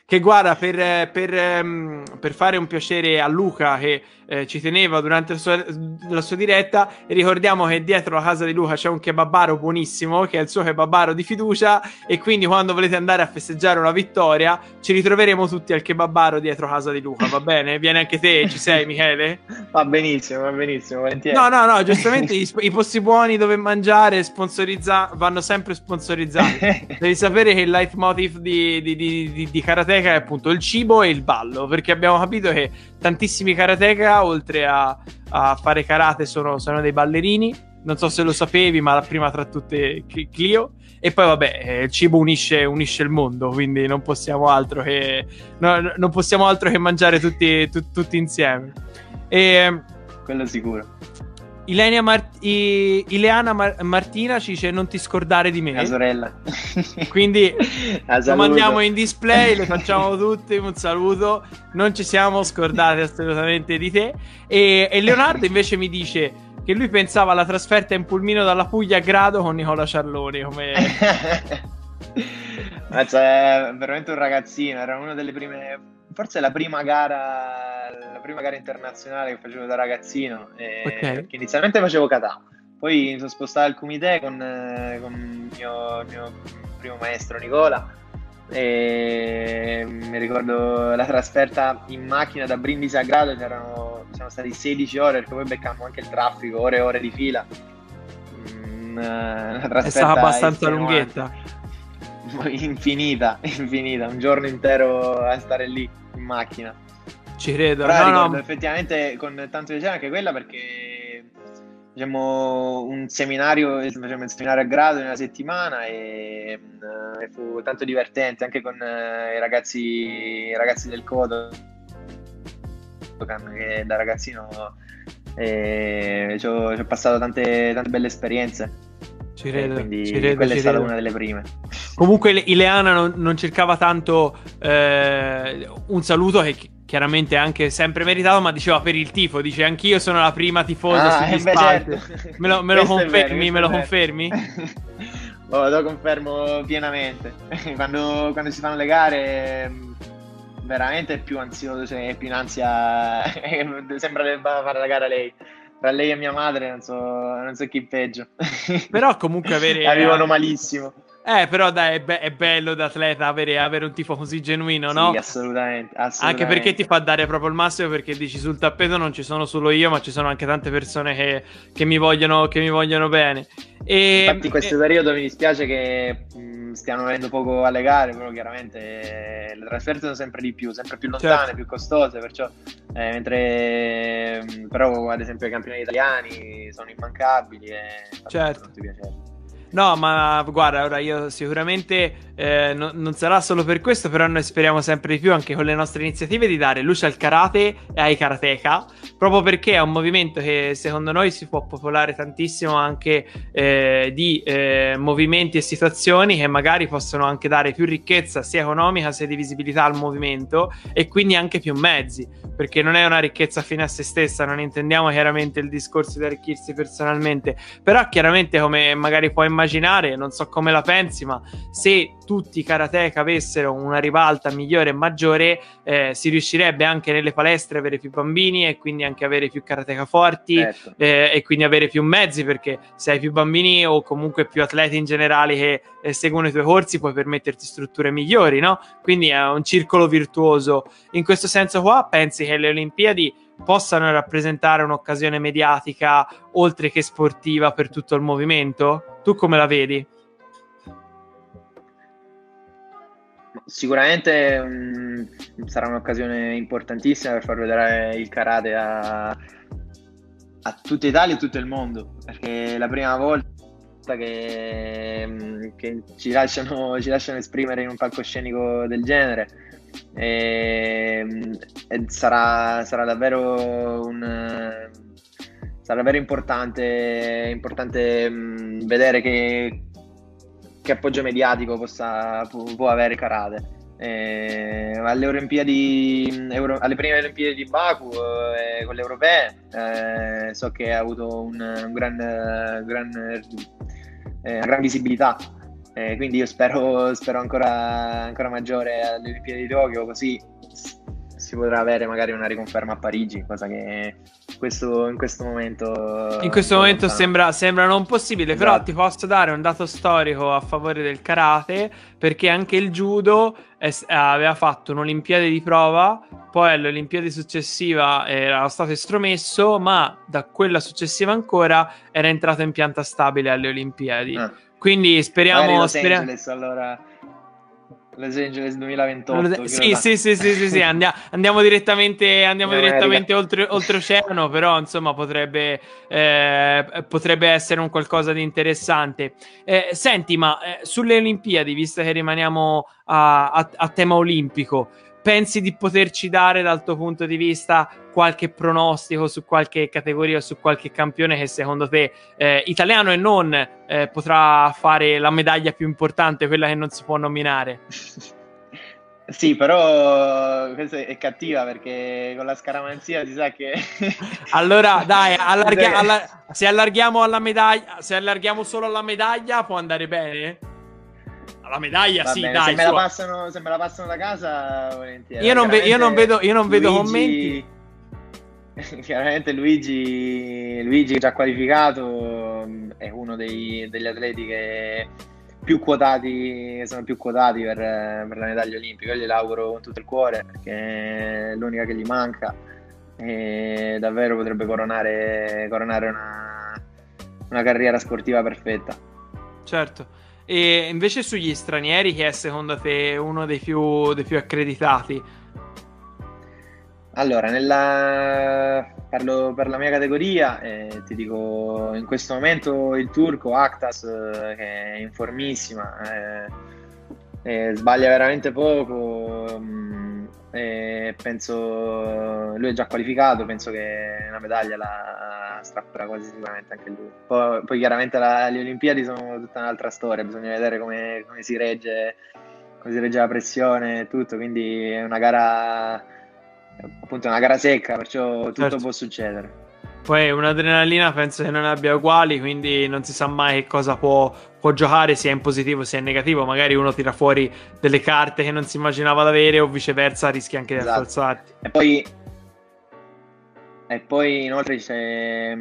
che guarda, per, per, ehm, per, fare un piacere a Luca che eh, ci teneva durante la sua, la sua, diretta, ricordiamo che dietro la casa di Luca c'è un kebabaro buonissimo, che è il suo kebabaro di fiducia, e quindi quando volete andare a festeggiare una vittoria, ci ritroveremo tutti al kebabaro dietro casa di Luca, va bene? Vieni anche te, ci sei Michele? Va benissimo, va benissimo, volentieri. No, no, no, giustamente i, i, posti buoni dove mangiare sponsorizza- vanno sempre sponsorizzati. Devi sapere che il leitmotiv di, di, di, di, di Karate karateka è appunto il cibo e il ballo, perché abbiamo capito che tantissimi karateka, oltre a, a fare karate, sono, sono, dei ballerini. Non so se lo sapevi, ma la prima tra tutte Clio. E poi, vabbè, eh, il cibo unisce, unisce il mondo, quindi non possiamo altro che, no, non possiamo altro che mangiare tutti, tu, tutti insieme. E, Quello sicuro. Ilenia Mar- I- Ileana Mar- Martina ci dice non ti scordare di me. La sorella. Quindi lo mandiamo in display, le facciamo tutti un saluto. Non ci siamo scordati assolutamente di te. E, e Leonardo invece mi dice che lui pensava alla trasferta in pulmino dalla Puglia a grado con Nicola Ciarloni. Come... Ma cioè, veramente un ragazzino, era una delle prime forse la prima gara, la prima gara internazionale che facevo da ragazzino, eh, okay. perché inizialmente facevo kata, poi mi sono spostato al comité con, eh, con il, mio, mio primo maestro Nicola e mi ricordo la trasferta in macchina da Brindisi a Grado erano, sono stati 16 ore perché poi beccammo anche il traffico, ore e ore di fila. Mm, È stata abbastanza lunghetta. Infinita, infinita, un giorno intero a stare lì in macchina. Ci credo. Però no, no. effettivamente con tanto piacere anche quella perché facciamo un seminario, facciamo un seminario a grado in una settimana e, uh, e fu tanto divertente anche con uh, i, ragazzi, i ragazzi del Codo che da ragazzino eh, ci ho passato tante, tante belle esperienze. Ci credo, quindi ci credo, quella ci è stata una delle prime. Comunque Ileana non, non cercava tanto eh, un saluto che chiaramente è anche sempre meritato, ma diceva per il tifo, dice anch'io sono la prima tifosa ah, sugli spalti. Certo. Me lo, me lo confermi? Vero, me lo confermi? oh, lo confermo pienamente. quando, quando, si fanno le gare veramente è più ansioso, cioè è più in ansia, sembra che va a fare la gara lei tra lei e mia madre non so, non so chi peggio. Però comunque avere... Arrivano malissimo. Eh, però dai, è, be- è bello da atleta avere, avere, un tifo così genuino, no? Sì, assolutamente, assolutamente, Anche perché ti fa dare proprio il massimo, perché dici sul tappeto non ci sono solo io, ma ci sono anche tante persone che, che, mi, vogliono, che mi vogliono bene. E, Infatti in questo e... periodo mi dispiace che mh, stiano venendo poco alle gare, però chiaramente le trasferte sono sempre di più, sempre più lontane, certo. più costose, perciò eh, mentre però ad esempio i campioni italiani sono immancabili e certo. molto piacere. No, ma guarda, ora io sicuramente eh, no, non sarà solo per questo, però noi speriamo sempre di più anche con le nostre iniziative di dare luce al karate e ai karateka, proprio perché è un movimento che secondo noi si può popolare tantissimo anche eh, di eh, movimenti e situazioni che magari possono anche dare più ricchezza sia economica sia di visibilità al movimento e quindi anche più mezzi, perché non è una ricchezza fine a se stessa, non intendiamo chiaramente il discorso di arricchirsi personalmente, però chiaramente come magari puoi immaginare immaginare, non so come la pensi, ma se tutti i karateka avessero una ribalta migliore e maggiore, eh, si riuscirebbe anche nelle palestre a avere più bambini e quindi anche avere più karateka forti certo. eh, e quindi avere più mezzi, perché se hai più bambini o comunque più atleti in generale che eh, seguono i tuoi corsi, puoi permetterti strutture migliori, no? Quindi è un circolo virtuoso. In questo senso qua, pensi che le Olimpiadi possano rappresentare un'occasione mediatica oltre che sportiva per tutto il movimento? Tu come la vedi? Sicuramente mm, sarà un'occasione importantissima per far vedere il karate a, a tutta Italia e tutto il mondo, perché è la prima volta che, mm, che ci, lasciano, ci lasciano esprimere in un palcoscenico del genere. E, e sarà, sarà, davvero un sarà davvero importante, importante vedere che, che, appoggio mediatico possa, può, avere Karate. Eh, alle Olimpiadi, Euro, alle prime Olimpiadi di Baku eh, con le europee eh, so che ha avuto un, un gran, gran, eh, una gran visibilità eh, quindi io spero, spero ancora, ancora, maggiore alle Olimpiadi di Tokyo, così si potrà avere magari una riconferma a Parigi, cosa che questo, in questo momento... In questo momento sembra, sembra, non possibile, esatto. però ti posso dare un dato storico a favore del karate, perché anche il judo è, aveva fatto un'Olimpiade di prova, poi all'Olimpiade successiva era stato estromesso, ma da quella successiva ancora era entrato in pianta stabile alle Olimpiadi. Ah. Quindi speriamo. Speriamo... Allora. Los Angeles 2028. Sì, sì, sì, sì, sì, sì, andiamo, andiamo direttamente, andiamo direttamente oltre, oltreoceano, però insomma potrebbe, eh, potrebbe essere un qualcosa di interessante. Eh, senti, ma eh, sulle Olimpiadi, visto che rimaniamo a tema olimpico, pensi di poterci dare dal tuo punto di vista qualche pronostico su qualche categoria o su qualche campione che secondo te eh, italiano e non eh, potrà fare la medaglia più importante, quella che non si può nominare? Sì, però questa è cattiva perché con la scaramanzia si sa che... allora, dai, allarghi- alla- se allarghiamo alla medaglia, se allarghiamo solo alla medaglia può andare bene? La medaglia, Va sì, bene, dai. Se me, passano, se me, la passano, da casa, volentieri. Io non, ve- io non vedo, io non vedo commenti. Chiaramente Luigi, Luigi già qualificato è uno dei, degli atleti che più quotati, sono più quotati per, per, la medaglia olimpica. Io glielo auguro con tutto il cuore perché è l'unica che gli manca e davvero potrebbe coronare, coronare una, una carriera sportiva perfetta. Certo. E invece sugli stranieri, che è secondo te uno dei più, dei più accreditati? Allora, nella... parlo per la mia categoria, eh, ti dico in questo momento il turco Actas, eh, che è in formissima, eh, eh sbaglia veramente poco. Mh, mm, penso lui è già qualificato, penso che una medaglia la strapperà quasi sicuramente anche lui. Poi, poi chiaramente la, le Olimpiadi sono tutta un'altra storia, bisogna vedere come, come, si regge, come si regge la pressione e tutto, quindi è una gara appunto una gara secca, perciò tutto certo. può succedere. Poi un'adrenalina penso che non abbia uguali, quindi non si sa mai che cosa può, può, giocare, sia in positivo sia in negativo. Magari uno tira fuori delle carte che non si immaginava di avere, o viceversa, rischia anche di esatto. E poi, e poi inoltre c'è,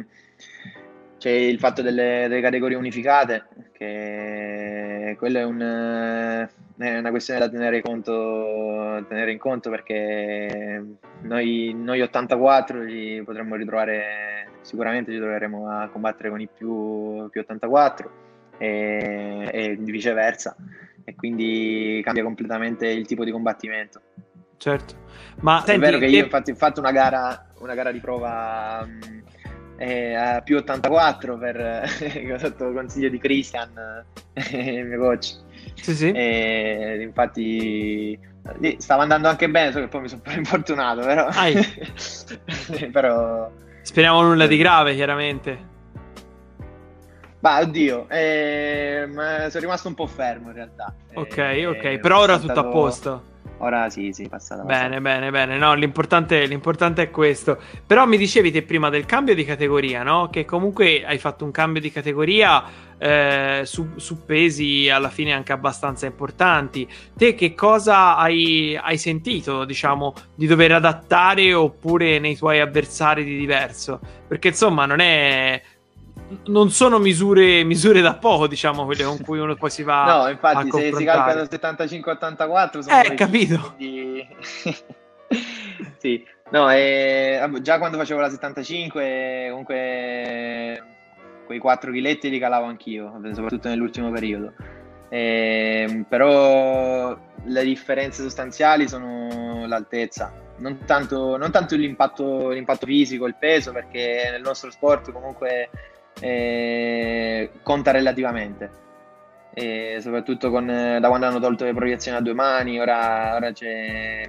c'è il fatto delle, delle, categorie unificate, che quello è, un, è una questione da tenere, conto, tenere, in conto perché noi, noi 84 ci potremmo ritrovare sicuramente ci troveremo a combattere con i più, più 84 e, e viceversa e quindi cambia completamente il tipo di combattimento. Certo, ma è senti, vero che io infatti ho fatto una gara, una gara di prova um, eh, a più 84 per sotto consiglio di Christian, il mio coach. Sì, sì. E, infatti stava andando anche bene, so che poi mi sono un po' infortunato, però... però Speriamo nulla di grave, chiaramente. Ma oddio, eh, sono rimasto un po' fermo in realtà. Ok, eh, ok, però ora tutto a posto. Ora sì, sì, passata. Bene, bene, bene. No, l'importante, l'importante, è questo. Però mi dicevi te prima del cambio di categoria, no? Che comunque hai fatto un cambio di categoria eh, su, su, pesi alla fine anche abbastanza importanti. Te che cosa hai, hai sentito, diciamo, di dover adattare oppure nei tuoi avversari di diverso? Perché insomma non è non sono misure, misure, da poco, diciamo, quelle con cui uno poi si va. No, infatti, se si calcola da 75-84, sono eh, capito. Quindi... sì, no, e, già quando facevo la 75, comunque quei 4 chiletti li calavo anch'io, soprattutto nell'ultimo periodo. E, ehm, però le differenze sostanziali sono l'altezza, non tanto, non tanto l'impatto, l'impatto fisico, il peso, perché nel nostro sport comunque eh, conta relativamente. E soprattutto con, da quando hanno tolto le proiezioni a due mani, ora, ora c'è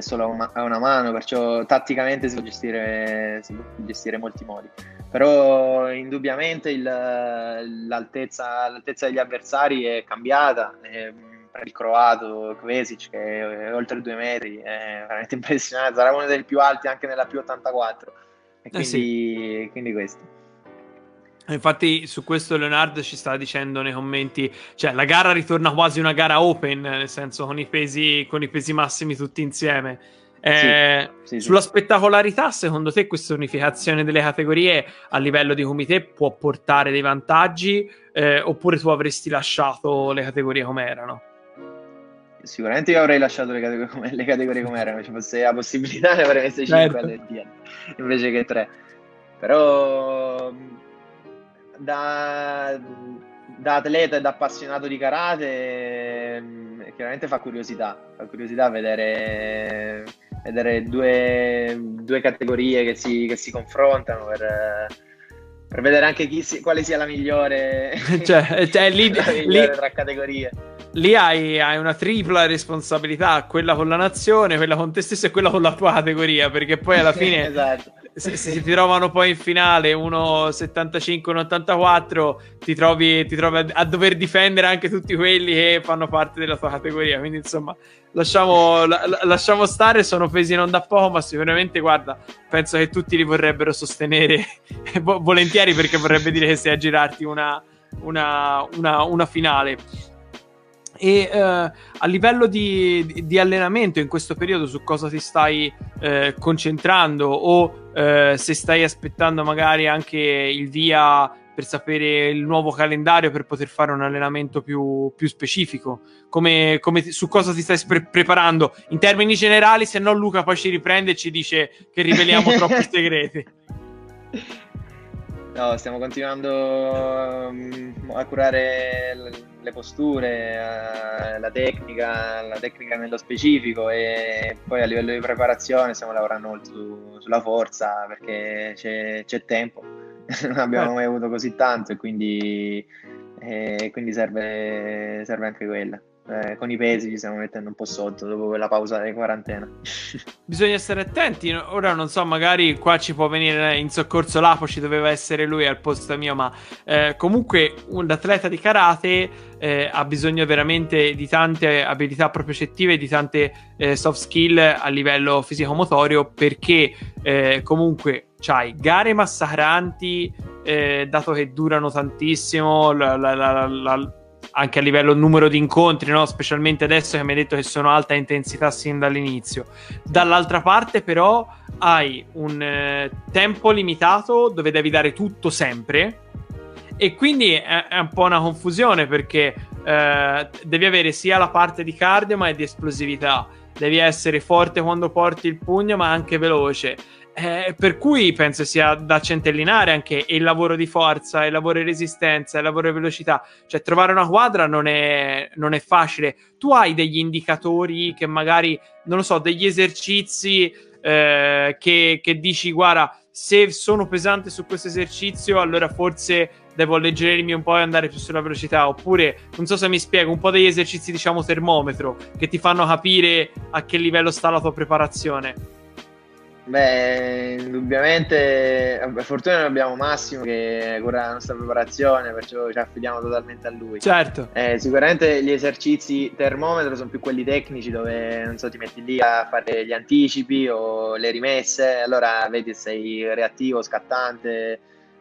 solo a una mano, perciò tatticamente si può gestire, si può gestire molti modi. Però indubbiamente il, l'altezza, l'altezza, degli avversari è cambiata. È, il croato Kvesic che è oltre due metri, è veramente impressionante, sarà uno dei più alti anche nella più 84. E quindi, eh sì. quindi questo. Infatti su questo Leonardo ci sta dicendo nei commenti, cioè la gara ritorna quasi una gara open, nel senso con i pesi, con i pesi massimi tutti insieme. Eh, sì, sì, sulla sì. spettacolarità, secondo te questa unificazione delle categorie a livello di comité può portare dei vantaggi eh, oppure tu avresti lasciato le categorie come erano? Sicuramente io avrei lasciato le categorie come, le categorie come erano, se ci fosse la possibilità ne avrei messe 5 certo. invece che 3. Però da, da, atleta e da appassionato di karate mm, chiaramente fa curiosità, fa curiosità vedere, vedere due, due categorie che si, che si confrontano per, per vedere anche si, quale sia la migliore, cioè, cioè lì, la migliore lì, tra categorie. Lì hai, hai, una tripla responsabilità, quella con la nazione, quella con te stesso e quella con la tua categoria, perché poi alla fine esatto se, se, si trovano poi in finale uno 75, un 84, ti trovi, ti trovi a, a, dover difendere anche tutti quelli che fanno parte della tua categoria. Quindi, insomma, lasciamo, la, lasciamo stare. Sono pesi non da poco, ma sicuramente, guarda, penso che tutti li vorrebbero sostenere volentieri perché vorrebbe dire che sei a girarti una, una, una, una finale. E eh, a livello di, di, allenamento in questo periodo su cosa ti stai eh, concentrando o eh, se stai aspettando magari anche il via per sapere il nuovo calendario per poter fare un allenamento più, più specifico? Come, come su cosa ti stai pre- preparando? In termini generali, se no Luca poi ci riprende e ci dice che riveliamo troppi segreti. No, stiamo continuando um, a curare le posture, uh, la tecnica, la tecnica nello specifico e poi a livello di preparazione stiamo lavorando molto su, sulla forza perché c'è, c'è tempo, non abbiamo eh. mai avuto così tanto e quindi, e quindi serve, serve anche quella eh, con i pesi ci stiamo mettendo un po' sotto dopo quella pausa di quarantena. Bisogna stare attenti. Ora non so, magari qua ci può venire in soccorso Lapo, ci doveva essere lui al posto mio, ma eh, comunque un atleta di karate eh, ha bisogno veramente di tante abilità propriocettive, di tante eh, soft skill a livello fisico-motorio, perché eh, comunque c'hai gare massacranti, eh, dato che durano tantissimo, la, la, la, anche a livello numero di incontri, no? specialmente adesso che mi hai detto che sono alta intensità sin dall'inizio. Dall'altra parte, però, hai un eh, tempo limitato dove devi dare tutto sempre. E quindi è, è un po' una confusione perché eh, devi avere sia la parte di cardio ma e di esplosività. Devi essere forte quando porti il pugno, ma anche veloce. Eh, per cui penso sia da centellinare anche il lavoro di forza, il lavoro di resistenza, il lavoro di velocità. Cioè, trovare una quadra non è, non è facile. Tu hai degli indicatori che magari, non lo so, degli esercizi eh, che, che dici, guarda, se sono pesante su questo esercizio, allora forse devo alleggerirmi un po' e andare più sulla velocità. Oppure, non so se mi spiego, un po' degli esercizi, diciamo, termometro, che ti fanno capire a che livello sta la tua preparazione. Beh, indubbiamente, per fortuna noi abbiamo Massimo che cura la nostra preparazione, perciò ci affidiamo totalmente a lui. Certo. Eh, sicuramente gli esercizi termometro sono più quelli tecnici dove, non so, ti metti lì a fare gli anticipi o le rimesse, allora vedi se sei reattivo, scattante,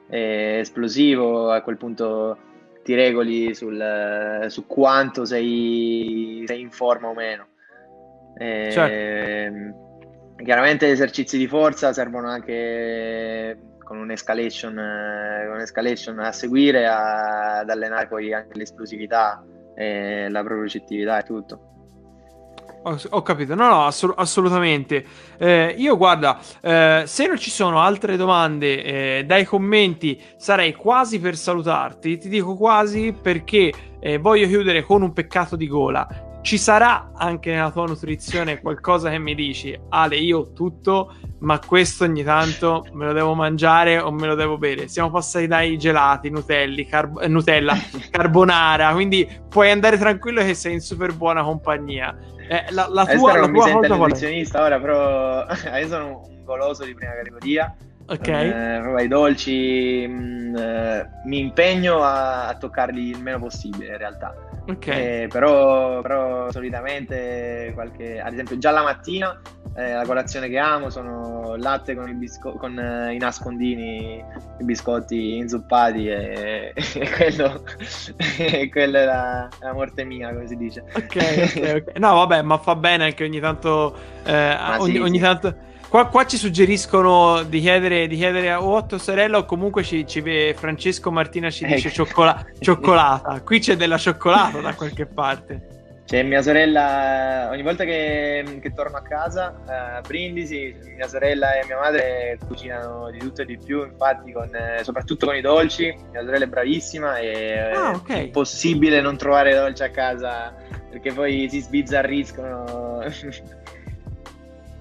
eh, esplosivo, a quel punto ti regoli sul, su quanto sei, sei in forma o meno. Eh, certo Chiaramente gli esercizi di forza servono anche con un'escalation, eh, un'escalation a seguire a, ad allenare poi anche l'esplosività e la propriocettività e tutto. Ho, capito, no, no, assolut- assolutamente. Eh, io guarda, eh, se non ci sono altre domande eh, dai commenti, sarei quasi per salutarti. Ti dico quasi perché eh, voglio chiudere con un peccato di gola. Ci sarà anche nella tua nutrizione qualcosa che mi dici, Ale, io tutto, ma questo ogni tanto me lo devo mangiare o me lo devo bere. Siamo passati dai gelati, Nutelli, carb- eh, Nutella, carbonara, quindi puoi andare tranquillo che sei in super buona compagnia. Eh, la, la tua, la tua cosa nutrizionista ora, però io sono un goloso di prima categoria. Ok. Eh, i dolci mh, mm, eh, mi impegno a, a toccarli il meno possibile in realtà Okay. Eh, però, però, solitamente, qualche, ad esempio, già la mattina eh, la colazione che amo sono latte con, i, bisco- con eh, i nascondini, i biscotti inzuppati e, e quello, e quello è, la, la, morte mia, come si dice. Ok, ok, ok. No, vabbè, ma fa bene anche ogni tanto. Eh, ogni, sì, ogni sì. tanto Qua, qua, ci suggeriscono di chiedere, di chiedere a Otto sorella o comunque ci, ci Francesco Martina ci dice ecco. cioccola- cioccolata. Qui c'è della cioccolata da qualche parte. C'è mia sorella, ogni volta che, che torno a casa a Brindisi, mia sorella e mia madre cucinano di tutto e di più, infatti con, eh, soprattutto con i dolci, mia sorella è bravissima e ah, okay. è impossibile non trovare dolci a casa perché poi si sbizzarriscono.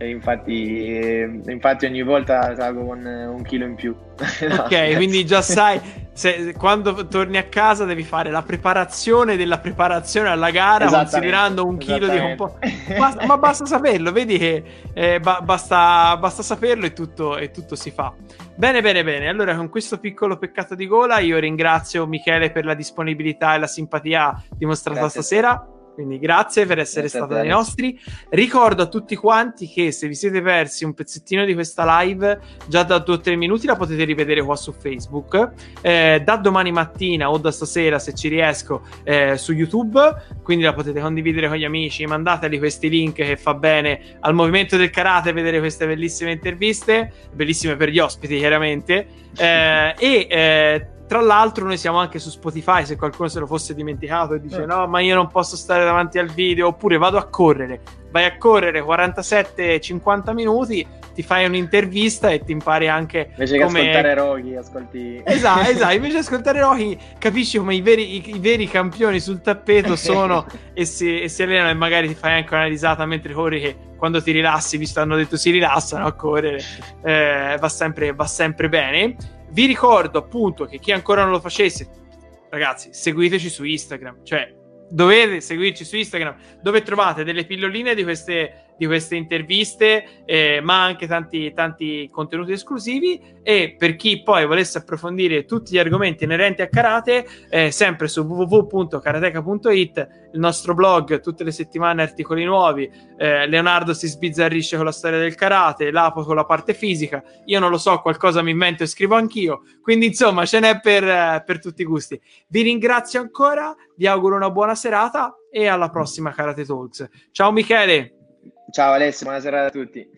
infatti, infatti ogni volta salgo con un chilo in più. no, ok, quindi già sai, se, quando torni a casa devi fare la preparazione della preparazione alla gara considerando un chilo di composto. Basta, ma basta saperlo, vedi che eh, ba- basta, basta, saperlo e tutto, e tutto si fa. Bene, bene, bene. Allora, con questo piccolo peccato di gola, io ringrazio Michele per la disponibilità e la simpatia dimostrata Grazie stasera. Quindi grazie per essere grazie stato dai nostri. Ricordo a tutti quanti che se vi siete persi un pezzettino di questa live, già da 2-3 minuti la potete rivedere qua su Facebook. Eh, da domani mattina o da stasera, se ci riesco, eh, su YouTube. Quindi la potete condividere con gli amici. Mandateli questi link che fa bene al movimento del karate vedere queste bellissime interviste. Bellissime per gli ospiti, chiaramente. Eh, e eh, tra l'altro, noi siamo anche su Spotify. Se qualcuno se lo fosse dimenticato e dice: eh. No, ma io non posso stare davanti al video, oppure vado a correre. Vai a correre 47-50 minuti, ti fai un'intervista e ti impari anche. Invece come... che ascoltare Rocky, ascolti. Esatto, esatto. Invece di ascoltare Rocky, capisci come i veri, i, i veri campioni sul tappeto sono e, si, e si allenano, e magari ti fai anche una risata mentre corri. Che quando ti rilassi, visto hanno detto si rilassano a correre, eh, va, sempre, va sempre bene. Vi ricordo appunto che chi ancora non lo facesse, ragazzi, seguiteci su Instagram, cioè dovete seguirci su Instagram dove trovate delle pilloline di queste di queste interviste, eh, ma anche tanti, tanti contenuti esclusivi. E per chi poi volesse approfondire tutti gli argomenti inerenti a karate, eh, sempre su www.karateka.it, il nostro blog, tutte le settimane articoli nuovi. Eh, Leonardo si sbizzarrisce con la storia del karate, Lapo con la parte fisica. Io non lo so, qualcosa mi invento e scrivo anch'io. Quindi, insomma, ce n'è per, per tutti i gusti. Vi ringrazio ancora, vi auguro una buona serata e alla prossima Karate Talks. Ciao Michele! Ciao Alessio, buonasera a tutti.